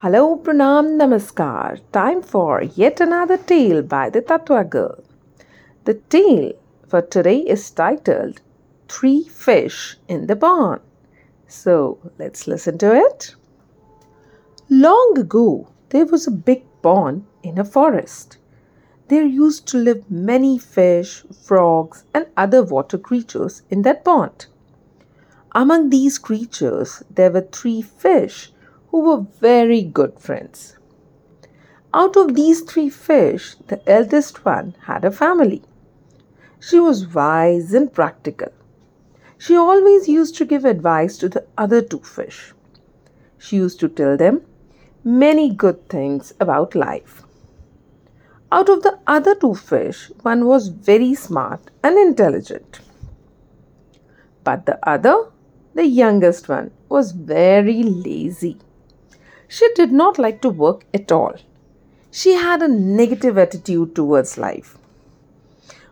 Hello, Pranam, Namaskar. Time for yet another tale by the Tatwa Girl. The tale for today is titled Three Fish in the Pond. So let's listen to it. Long ago, there was a big pond in a forest. There used to live many fish, frogs, and other water creatures in that pond. Among these creatures, there were three fish who were very good friends. Out of these three fish, the eldest one had a family. She was wise and practical. She always used to give advice to the other two fish. She used to tell them many good things about life. Out of the other two fish, one was very smart and intelligent. But the other, the youngest one, was very lazy. She did not like to work at all. She had a negative attitude towards life.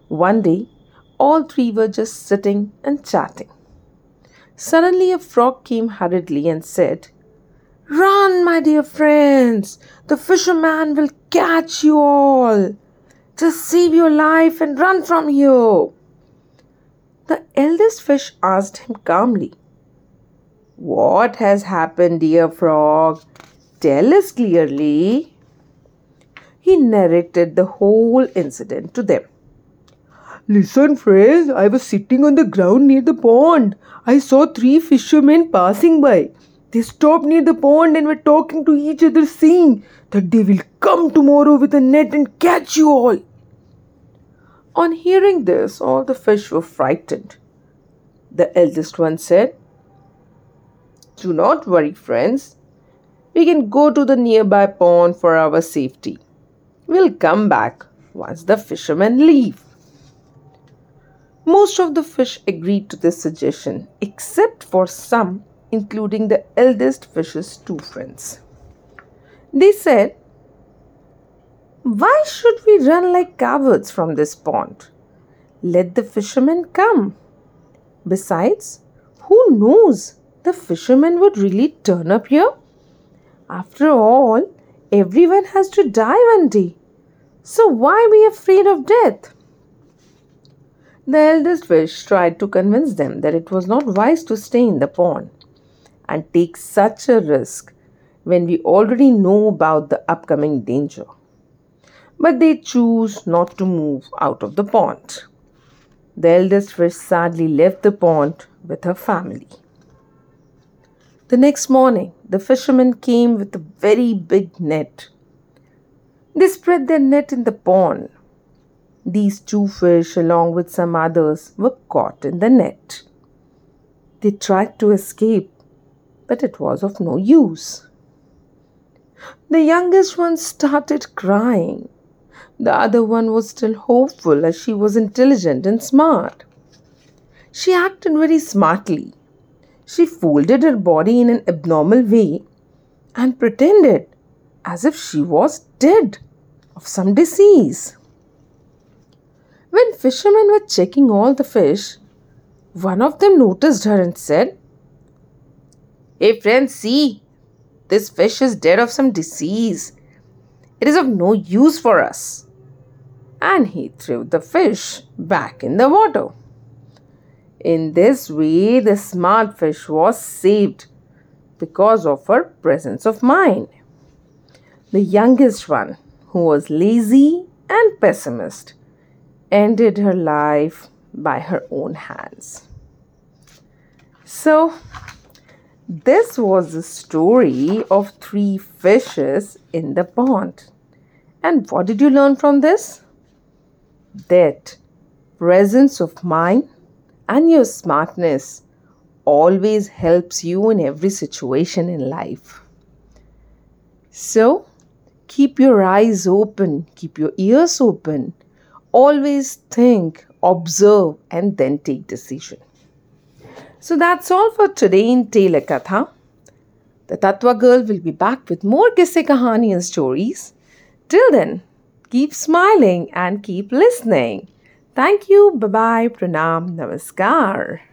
One day, all three were just sitting and chatting. Suddenly, a frog came hurriedly and said, Run, my dear friends! The fisherman will catch you all! Just save your life and run from here! The eldest fish asked him calmly, What has happened, dear frog? Tell us clearly. He narrated the whole incident to them. Listen, friends, I was sitting on the ground near the pond. I saw three fishermen passing by. They stopped near the pond and were talking to each other, saying that they will come tomorrow with a net and catch you all. On hearing this, all the fish were frightened. The eldest one said, Do not worry, friends we can go to the nearby pond for our safety. We'll come back once the fishermen leave. Most of the fish agreed to this suggestion, except for some, including the eldest fish's two friends. They said, Why should we run like cowards from this pond? Let the fishermen come. Besides, who knows? The fishermen would really turn up here after all, everyone has to die one day. So why be afraid of death? The eldest fish tried to convince them that it was not wise to stay in the pond and take such a risk when we already know about the upcoming danger. But they choose not to move out of the pond. The eldest fish sadly left the pond with her family. The next morning, the fishermen came with a very big net. They spread their net in the pond. These two fish, along with some others, were caught in the net. They tried to escape, but it was of no use. The youngest one started crying. The other one was still hopeful as she was intelligent and smart. She acted very smartly she folded her body in an abnormal way and pretended as if she was dead of some disease. When fishermen were checking all the fish, one of them noticed her and said, Hey friends, see, this fish is dead of some disease. It is of no use for us. And he threw the fish back in the water. In this way, the smart fish was saved because of her presence of mind. The youngest one, who was lazy and pessimist, ended her life by her own hands. So, this was the story of three fishes in the pond. And what did you learn from this? That presence of mind and your smartness always helps you in every situation in life. So, keep your eyes open, keep your ears open. Always think, observe, and then take decision. So that's all for today in Telekatha. The Tatwa Girl will be back with more Kisse Kahani and stories. Till then, keep smiling and keep listening. Thank you. Bye bye. Pranam. Namaskar.